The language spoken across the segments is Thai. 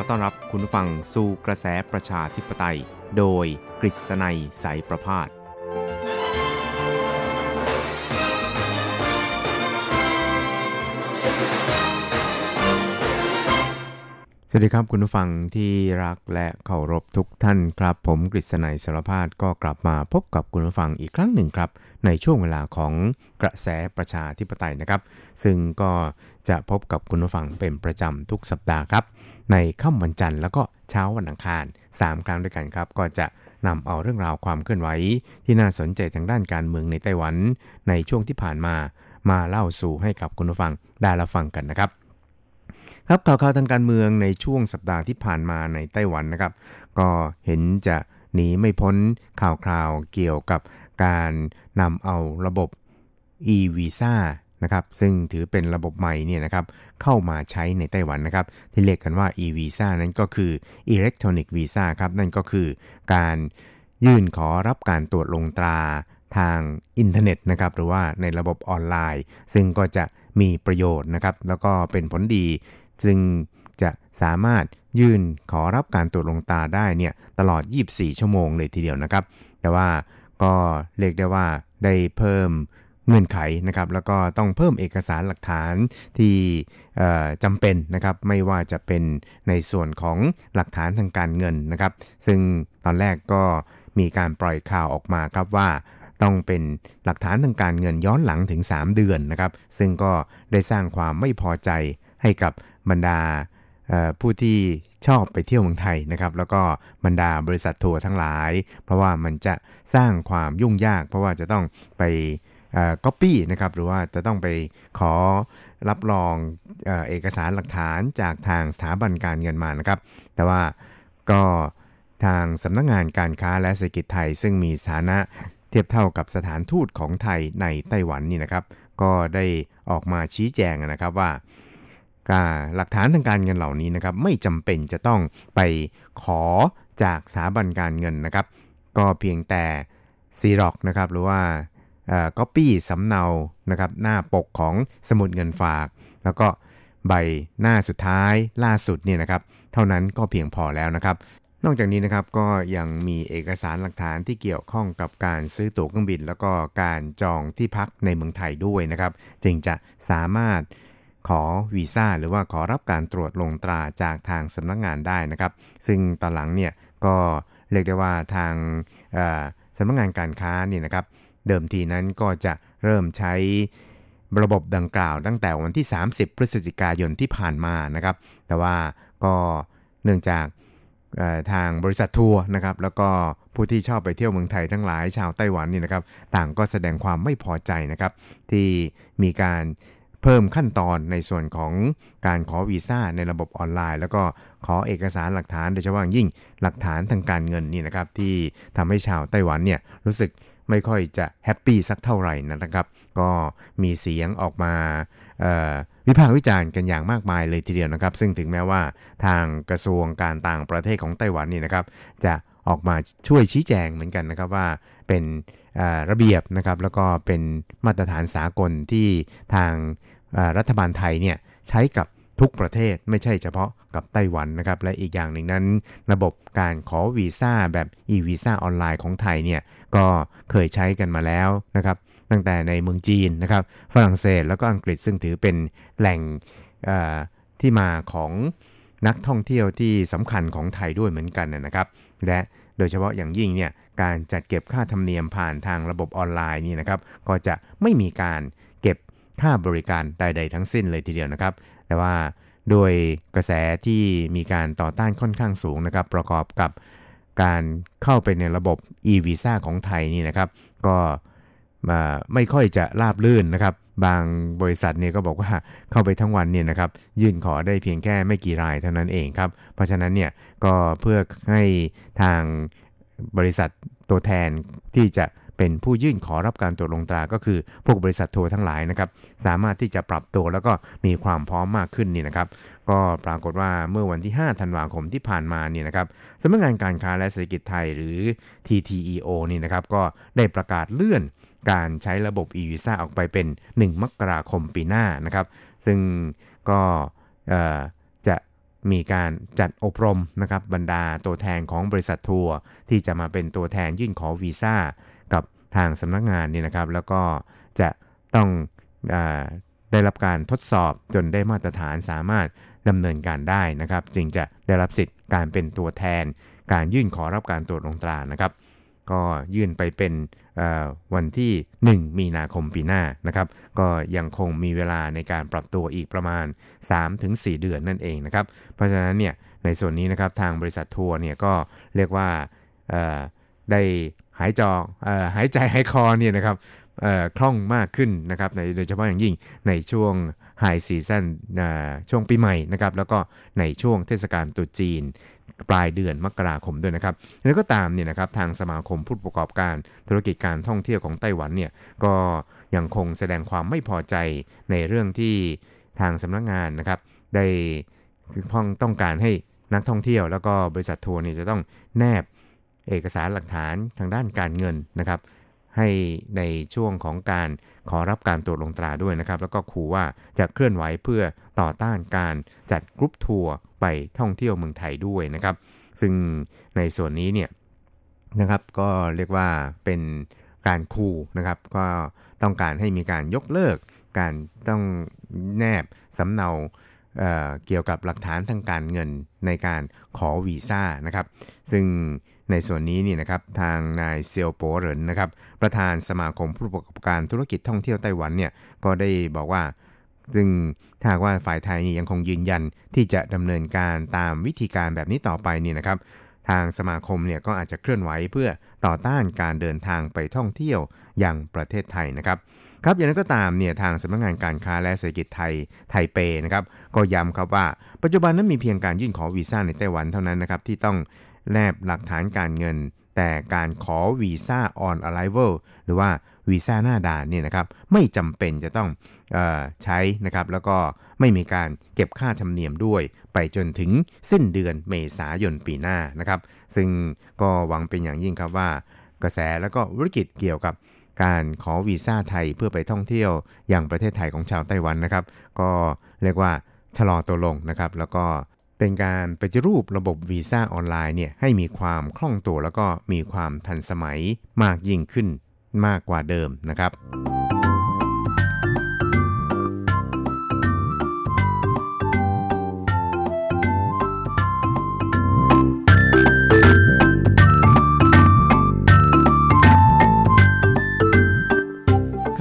อต้อนรับคุณผู้ฟังสู่กระแสประชาธิปไตย โดยกฤษณัยสายประพาส สวัสดีครับคุณผู้ฟังที่รักและเคารพทุกท่านครับ ผมกฤษณัยสารพาดก็กลับมาพบกับคุณผู้ฟังอีกครั้งหนึ่งครับ ในช่วงเวลาของกระแสประชาธิปไตยนะครับ ซึ่งก็จะพบกับคุณผู้ฟังเป็นประจำทุกสัปดาห์ครับ ในค่ำวันจันทร์แล้วก็เช้าวันอังคาร 3 ครั้งด้วยกันครับ ก็จะนำเอาเรื่องราวความเคลื่อนไหวที่น่าสนใจทางด้านการเมืองในไต้หวัน ในช่วงที่ผ่านมามาเล่าสู่ให้กับคุณผู้ฟังได้รับฟังกันนะครับ ครับข่าวข่าวทางการเมืองในช่วงสัปดาห์ที่ผ่านมาในไต้หวันนะครับ ก็เห็นจะหนีไม่พ้นข่าวคราวเกี่ยวกับการนำเอาระบบ e-visa นะครับซึ่งถือเป็นระบบใหม่เนี่ยนะครับเข้ามาใช้ในไต้หวันนะครับ ที่เรียกกันว่า e-visa นั้นก็คือ electronic visa ครับนั่นก็คือการยื่นขอรับการตรวจลงตราทางอินเทอร์เน็ตนะครับหรือว่าในระบบออนไลน์ ซึ่งก็จะมีประโยชน์นะครับแล้วก็เป็นผลดี ซึ่งจะสามารถยื่นขอรับการตรวจลงตาได้เนี่ยตลอด 24 ชั่วโมงเลยทีเดียวนะครับ แต่ว่าก็เรียกได้ว่าได้เพิ่มเงื่อนไขนะครับ แล้วก็ต้องเพิ่มเอกสารหลักฐานที่จำเป็นนะครับ ไม่ว่าจะเป็นในส่วนของหลักฐานทางการเงินนะครับ ซึ่งตอนแรกก็มีการปล่อยข่าวออกมาครับว่าต้องเป็นหลักฐานทางการเงินย้อนหลังถึง 3 เดือนนะครับ ซึ่งก็ได้สร้างความไม่พอใจให้กับ บรรดาผู้ที่ชอบไปเที่ยวเมืองไทยนะครับ แล้วก็บรรดาบริษัททัวร์ทั้งหลาย เพราะว่ามันจะสร้างความยุ่งยาก เพราะว่าจะต้องไปก๊อปปี้นะครับหรือว่าจะต้องไปขอรับรองเอกสารหลักฐานจากทางสถาบันการเงินมานะครับ แต่ว่าก็ทางสำนักงงานการค้าและเศรษฐกิจไทย ซึ่งมีสถานะเทียบเท่ากับสถานทูตของไทยในไต้หวันนี่นะครับ ก็ได้ออกมาชี้แจงนะครับว่า หลักฐานทางการเงินเหล่านี้นะครับไม่จำเป็นจะต้องไปขอจากสถาบันการเงินนะครับ ก็เพียงแต่ซีร็อกนะครับหรือว่าก๊อปปี้สำเนานะครับหน้าปกของสมุดเงินฝาก แล้วก็ใบหน้าสุดท้ายล่าสุดเนี่ยนะครับเท่านั้นก็เพียงพอแล้วนะครับ นอกจากนี้นะครับก็ยังมีเอกสารหลักฐานที่เกี่ยวข้องกับการซื้อตั๋วเครื่องบิน แล้วก็การจองที่พักในเมืองไทยด้วยนะครับ จึงจะสามารถ ขอวีซ่าหรือว่าขอรับการตรวจลงตราจากทางสำนักงงานได้นะครับ ซึ่งตอนหลังเนี่ยก็เรียกได้ว่าทางสำนักงงานการค้านี่นะครับ เดิมทีนั้นก็จะเริ่มใช้ระบบดังกล่าวตั้งแต่วันที่ 30 พฤศจิกายนที่ผ่านมานะครับ แต่ว่าก็เนื่องจากทางบริษัททัวร์นะครับ แล้วก็ผู้ที่ชอบไปเที่ยวเมืองไทยทั้งหลายชาวไต้หวันนี่นะครับ ต่างก็แสดงความไม่พอใจนะครับ ที่มีการ เพิ่มขั้นตอนในส่วนของการขอวีซ่าในระบบออนไลน์ แล้วก็ขอเอกสารหลักฐานโดยเฉพาะยิ่งหลักฐานทางการเงินนี่นะครับที่ทำให้ชาวไต้หวันเนี่ยรู้สึกไม่ค่อยจะ happy สักเท่าไหร่นะครับ ก็มีเสียงออกมาวิพากษ์วิจารณ์กันอย่างมากมายเลยทีเดียวนะครับ ซึ่งถึงแม้ว่าทางกระทรวงการต่างประเทศของไต้หวันนี่นะครับ จะ ออกมาช่วยชี้แจงเหมือนกันนะครับว่าเป็นระเบียบนะครับแล้วก็เป็นมาตรฐานสากลที่ทางรัฐบาลไทยเนี่ยใช้กับทุกประเทศไม่ใช่เฉพาะกับไต้หวันนะครับ และอีกอย่างหนึ่งนั้น ระบบการขอวีซ่าแบบ e-visa ออนไลน์ของไทยเนี่ยก็เคยใช้กันมาแล้วนะครับ ตั้งแต่ในเมืองจีนนะครับ ฝรั่งเศสแล้วก็อังกฤษซึ่งถือเป็นแหล่งที่มาของ นักท่องเที่ยวที่สำคัญของไทยด้วยเหมือนกันนะครับ และโดยเฉพาะอย่างยิ่งเนี่ยการจัดเก็บค่าธรรมเนียมผ่านทางระบบออนไลน์นี่นะครับก็จะไม่มีการเก็บค่าบริการใด ๆ ทั้งสิ้นเลยทีเดียวนะครับ แต่ว่าโดยกระแสที่มีการต่อต้านค่อนข้างสูงนะครับ ประกอบกับการเข้าไปในระบบ e-visa ของไทยนี่นะครับ ก็ ไม่ค่อยจะราบลื่นนะครับ บางบริษัทเนี่ยก็บอกว่าเข้าไปทั้งวันเนี่ยนะครับยื่นขอได้เพียงแค่ไม่กี่รายเท่านั้นเองครับ เพราะฉะนั้นเนี่ยก็เพื่อให้ทางบริษัทตัวแทนที่จะเป็นผู้ยื่นขอรับการตรวจลงตราก็คือพวกบริษัททัวร์ทั้งหลายนะครับ สามารถที่จะปรับตัวแล้วก็มีความพร้อมมากขึ้นนี่นะครับ ก็ปรากฏว่าเมื่อวันที่ 5 ธันวาคมที่ผ่านมานี่นะครับสำนักงานการค้าและเศรษฐกิจไทยหรือ TTEO นี่นะครับ ก็ได้ประกาศเลื่อน การใช้ระบบ e-visa ออกไปเป็น 1 มกราคมปีหน้านะครับ ซึ่งก็จะมีการจัดอบรมนะครับบรรดาตัวแทนของบริษัททัวร์ที่จะมาเป็นตัวแทนยื่นขอวีซ่ากับทางสำนักงานนี่นะครับ แล้วก็จะต้องอได้รับการทดสอบจนได้มาตรฐานสามารถดำเนินการได้นะครับ จึงจะได้รับสิทธิ์การเป็นตัวแทน การยื่นขอรับการตรวจลงตรานะครับ ก็ยื่นไปเป็นวันที่ 1 มีนาคมปีหน้านะครับ ก็ยังคงมีเวลาในการปรับตัวอีกประมาณ 3-4 เดือนนั่นเองนะครับ เพราะฉะนั้นเนี่ยในส่วนนี้นะครับทางบริษัททัวร์เนี่ยก็เรียกว่าได้หายจอหายใจหายคอเนี่ยนะครับคล่องมากขึ้นนะครับในโดยเฉพาะอย่างยิ่งในช่วงไฮซีซันช่วงปีใหม่นะครับแล้วก็ในช่วงเทศกาลตรุษจีน ปลายเดือนมกราคมด้วยนะครับแล้วก็ตามเนี่ยนะครับทางสมาคมผู้ประกอบการธุรกิจการท่องเที่ยวของไต้หวันเนี่ยก็ยังคงแสดงความไม่พอใจในเรื่องที่ทางสำนักงงานนะครับได้พ้องต้องการให้นักท่องเที่ยว แล้วก็บริษัททัวร์นี่จะต้องแนบเอกสารหลักฐานทางด้านการเงินนะครับ ให้ในช่วงของการขอรับการตรวจลงตราด้วยนะครับ แล้วก็ขู่ว่าจะเคลื่อนไหวเพื่อต่อต้านการจัดกรุ๊ปทัวร์ ไปท่องเที่ยวเมืองไทยด้วยนะครับ ซึ่งในส่วนนี้เนี่ยนะครับก็เรียกว่าเป็นการคูนะครับ ก็ต้องการให้มีการยกเลิก การต้องแนบสำเนาเเกี่ยวกับหลักฐานทางการเงินในการขอวีซ่านะครับ ซึ่งในส่วนนี้นี่นะครับทางนายเซียวโปเหรินนะครับ ประธานสมาคมผู้ประกอบการธุรกิจท่องเที่ยวไต้หวันเนี่ยก็ได้บอกว่า ซึ่งถ้าว่าฝ่ายไทยนี่ยังคงยืนยันที่จะดำเนินการตามวิธีการแบบนี้ต่อไปนี่นะครับ ทางสมาคมเนี่ยก็อาจจะเคลื่อนไหวเพื่อต่อต้านการเดินทางไปท่องเที่ยวอย่างประเทศไทยนะครับครับอย่างนั้นก็ตามเนี่ยทางสำนักงงานการค้าและเศรษฐกิจไทยไทเปนะครับก็ย้ำครับว่า ปัจจุบันนั้นมีเพียงการยื่นขอวีซ่าในไต้หวันเท่านั้นนะครับที่ต้องแนบหลักฐานการเงิน แต่การขอวีซ่า on arrival หรือว่าวีซ่าหน้าด่านเนี่ยนะครับไม่จำเป็นจะต้องออใช้นะครับแล้วก็ไม่มีการเก็บค่าธรรมเนียมด้วย ไปจนถึงสิ้นเดือนเมษายนปีหน้านะครับซึ่งก็หวังเป็นอย่างยิ่งครับว่ากระแสแล้วก็ธุรกิจเกี่ยวกับการขอวีซ่าไทยเพื่อไปท่องเที่ยวอย่างประเทศไทยของชาวไต้หวันนะครับ ก็เรียกว่าชะลอตัวลงนะครับ แล้วก็ เป็นการปฏิรูประบบวีซ่าออนไลน์เนี่ยให้มีความคล่องตัวแล้วก็มีความทันสมัยมากยิ่งขึ้นมากกว่าเดิมนะครับ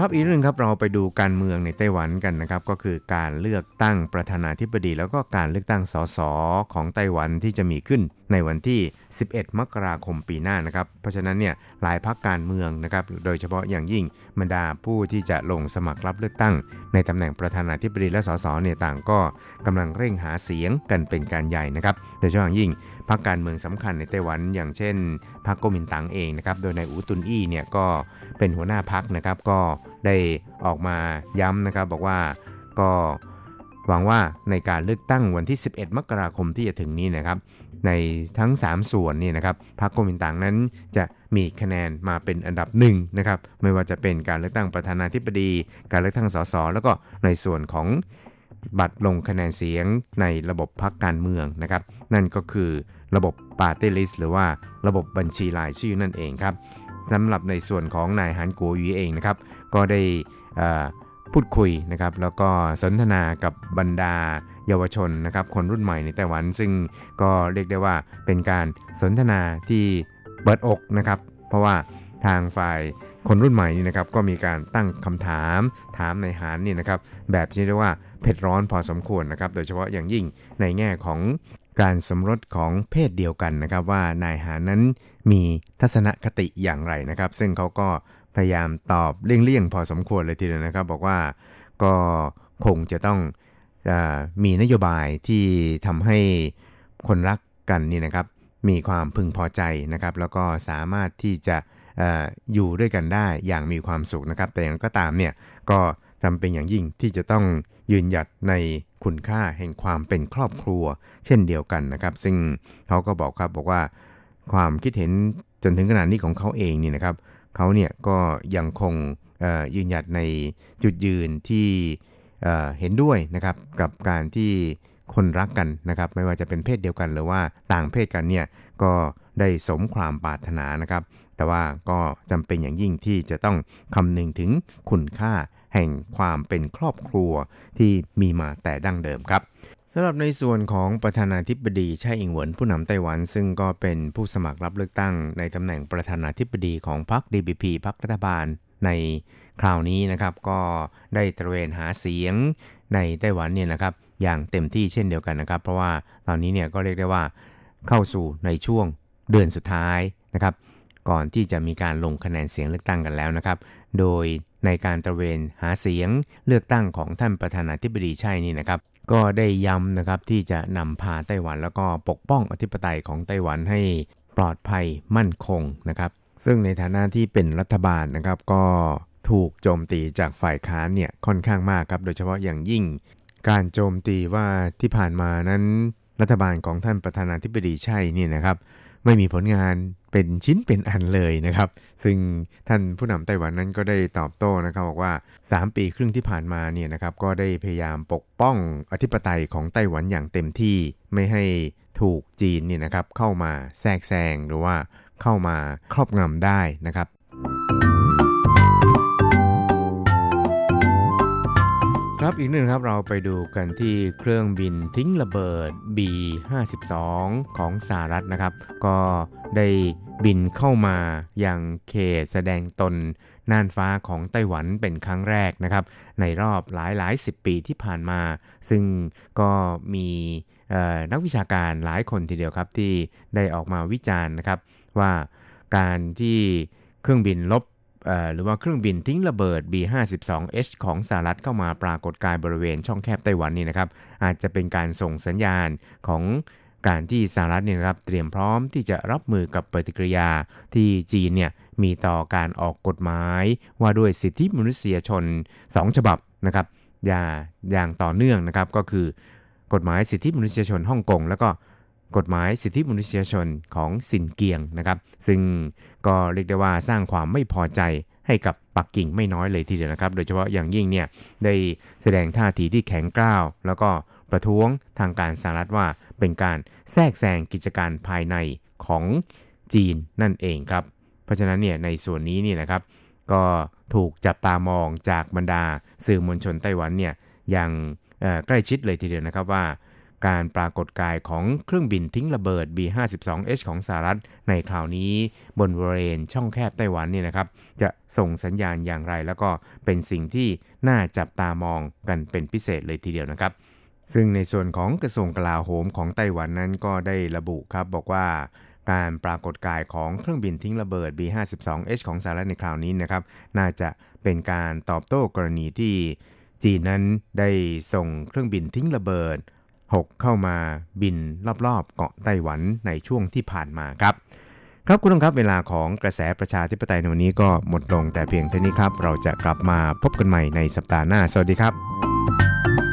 ครับอีกเรื่องครับเราไปดูการเมืองในไต้หวันกันนะครับ ก็คือการเลือกตั้งประธานาธิบดี แล้วก็การเลือกตั้งสสของไต้หวันที่จะมีขึ้นในวันที่ 11 มกราคมปีหน้านะครับ เพราะฉะนั้นเนี่ยหลายพักการเมืองนะครับ โดยเฉพาะอย่างยิ่งบรรดาผู้ที่จะลงสมัครรับเลือกตั้ง ในตำแหน่งประธานาธิบดีและสสเนี่ยต่างก็กำลังเร่งหาเสียงกันเป็นการใหญ่นะครับโดยเฉพาะอย่างยิ่งพักการเมืองสำคัญในไต้หวัน อย่างเช่นพรรคก๊กมินตั๋งเองนะครับ โดยนายอูตุนอี้เนี่ยก็เป็นหัวหน้าพักนะครับก็ได้ออกมาย้ำนะครับ บอกว่าก็หวังว่าในการเลือกตั้งวันที่ 11 มกราคมที่จะถึงนี้นะครับ ในทั้ง 3 ส่วนนี่นะครับพรรคโกมินตังนั้นจะมีคะแนนมาเป็นอันดับหนึ่งนะครับไม่ว่าจะเป็นการเลือกตั้งประธานาธิบดี การเลือกตั้งสสแล้วก็ในส่วนของบัตรลงคะแนนเสียงในระบบพรรคการเมืองนะครับ นั่นก็คือระบบปาร์ตี้ลิสต์หรือว่าระบบบัญชีรายชื่อนั่นเองครับ สำหรับในส่วนของนายฮันกัวยีเองนะครับ ก็ได้พูดคุยนะครับ แล้วก็สนทนากับบรรดาเยาวชนนะครับ คนรุ่นใหม่ในไต้หวัน ซึ่งก็เรียกได้ว่าเป็นการสนทนาที่เปิดอกนะครับ เพราะว่าทางฝ่ายคนรุ่นใหม่นี่นะครับ ก็มีการตั้งคำถามถามในหารนี่นะครับ แบบที่เรียกว่าเผ็ดร้อนพอสมควรนะครับ โดยเฉพาะอย่างยิ่งในแง่ของ การสมรสของเพศเดียวกันนะครับ ว่านายหานั้นมีทัศนคติอย่างไรนะครับ ซึ่งเขาก็พยายามตอบเลี่ยงๆพอสมควรเลยทีเดียวนะครับ บอกว่าก็คงจะต้องอมีนโยบายที่ทำให้คนรักกันนี่นะครับ มีความพึงพอใจนะครับ แล้วก็สามารถที่จะออยู่ด้วยกันได้อย่างมีความสุขนะครับ แต่อย่างก็ตามเนี่ยก็จำเป็นอย่างยิ่งที่จะต้องยืนหยัดใน คุณค่าแห่งความเป็นครอบครัว เช่นเดียวกันนะครับ ซึ่งเขาก็บอกครับบอกว่าความคิดเห็นจนถึงขนาดนี้ของเขาเองนี่นะครับเขาเนี่ยก็ยังคงยืนหยัดในจุดยืนที่เห็นด้วยนะครับกับการที่คนรักกันนะครับ ไม่ว่าจะเป็นเพศเดียวกันหรือว่าต่างเพศกันเนี่ยก็ได้สมความปรารถนานะครับ แต่ว่าก็จำเป็นอย่างยิ่งที่จะต้องคำนึงถึงคุณค่า แห่งความเป็นครอบครัวที่มีมาแต่ดั้งเดิมครับสำหรับในส่วนของประธานาธิบดีไช่อิงเหวินผู้นำไต้หวัน ซึ่งก็เป็นผู้สมัครรับเลือกตั้ง ในตำแหน่งประธานาธิบดีของพรรค DPP พรรครัฐบาลในคราวนี้นะครับ ก็ได้ตระเวนหาเสียงในไต้หวันเนี่ยนะครับ อย่างเต็มที่เช่นเดียวกันนะครับ เพราะว่าตอนนี้เนี่ยก็เรียกได้ว่าเข้าสู่ในช่วงเดือนสุดท้ายนะครับ ก่อนที่จะมีการลงคะแนนเสียงเลือกตั้งกันแล้วนะครับ โดยในการตระเวนหาเสียงเลือกตั้งของท่านประธานาธิบดีใช่นี่นะครับก็ได้ย้ำนะครับที่จะนำพาไต้หวันแล้วก็ปกป้องอธิปไตยของไต้หวันให้ปลอดภัยมั่นคงนะครับซึ่งในฐานะที่เป็นรัฐบาลนะครับก็ถูกโจมตีจากฝ่ายค้านเนี่ยค่อนข้างมากครับโดยเฉพาะอย่างยิ่ง การโจมตีว่าที่ผ่านมานั้นรัฐบาลของท่านประธานาธิบดีใช่นี่นะครับ ไม่มีผลงานเป็นชิ้นเป็นอันเลยนะครับ ซึ่งท่านผู้นำไต้หวันนั้นก็ได้ตอบโต้นะครับบอกว่า 3 ปีครึ่งที่ผ่านมาเนี่ยนะครับก็ได้พยายามปกป้องอธิปไตยของไต้หวันอย่างเต็มที่ไม่ให้ถูกจีนเนี่ยนะครับเข้ามาแทรกแซงหรือว่าเข้ามาครอบงำได้นะครับ ครับอีกหนึ่งครับเราไปดูกันที่เครื่องบินทิ้งระเบิด B52 ของสหรัฐนะครับ ก็ได้บินเข้ามาอย่างเขตแสดงตนน่านฟ้าของไต้หวันเป็นครั้งแรกนะครับ ในรอบหลายหลายสิบปีที่ผ่านมา ซึ่งก็มีนักวิชาการหลายคนทีเดียวครับที่ได้ออกมาวิจารณ์นะครับว่าการที่เครื่องบินลบ หรือว่าเครื่องบินทิ้งระเบิด B52H ของสหรัฐเข้ามาปรากฏกายบริเวณช่องแคบไต้หวันนี่นะครับ อาจจะเป็นการส่งสัญญาณของการที่สหรัฐเนี่ยครับเตรียมพร้อมที่จะรับมือกับปฏิกิริยาที่จีนเนี่ยมีต่อการออกกฎหมาย ว่าด้วยสิทธิมนุษยชน 2 ฉบับนะครับอย่าอย่างต่อเนื่องนะครับก็คือกฎหมายสิทธิมนุษยชนฮ่องกงแล้วก็ กฎหมายสิทธิมนุษยชนของสินเกียงนะครับ ซึ่งก็เรียกได้ว่าสร้างความไม่พอใจให้กับปักกิ่งไม่น้อยเลยทีเดียวนะครับ โดยเฉพาะอย่างยิ่งเนี่ยได้แสดงท่าทีที่แข็งกร้าว แล้วก็ประท้วงทางการสหรัฐว่าเป็นการแทรกแซงกิจการภายในของจีนนั่นเองครับ เพราะฉะนั้นเนี่ยในส่วนนี้นี่นะครับ ก็ถูกจับตามองจากบรรดาสื่อมวลชนไต้หวันเนี่ยอย่างใกล้ชิดเลยทีเดียวนะครับว่า การปรากฏกายของเครื่องบินทิ้งระเบิด B52H ของสหรัฐในคราวนี้บนบริเวณช่องแคบไต้หวันนี่นะครับ จะส่งสัญญาณอย่างไรแล้วก็เป็นสิ่งที่น่าจับตามองกันเป็นพิเศษเลยทีเดียวนะครับ ซึ่งในส่วนของกระทรวงกลาโหมของไต้หวันนั้นก็ได้ระบุครับบอกว่าการปรากฏกายของเครื่องบินทิ้งระเบิด B52H ของสหรัฐในคราวนี้นะครับ น่าจะเป็นการตอบโต้กรณีที่จีนนั้นได้ส่งเครื่องบินทิ้งระเบิด 6 เข้ามาบินรอบๆ เกาะไต้หวันในช่วงที่ผ่านมาครับ ครับคุณผู้ชมครับเวลาของกระแสประชาธิปไตยในวันนี้ก็หมดลงแต่เพียงเท่านี้ครับ เราจะกลับมาพบกันใหม่ในสัปดาห์หน้า สวัสดีครับ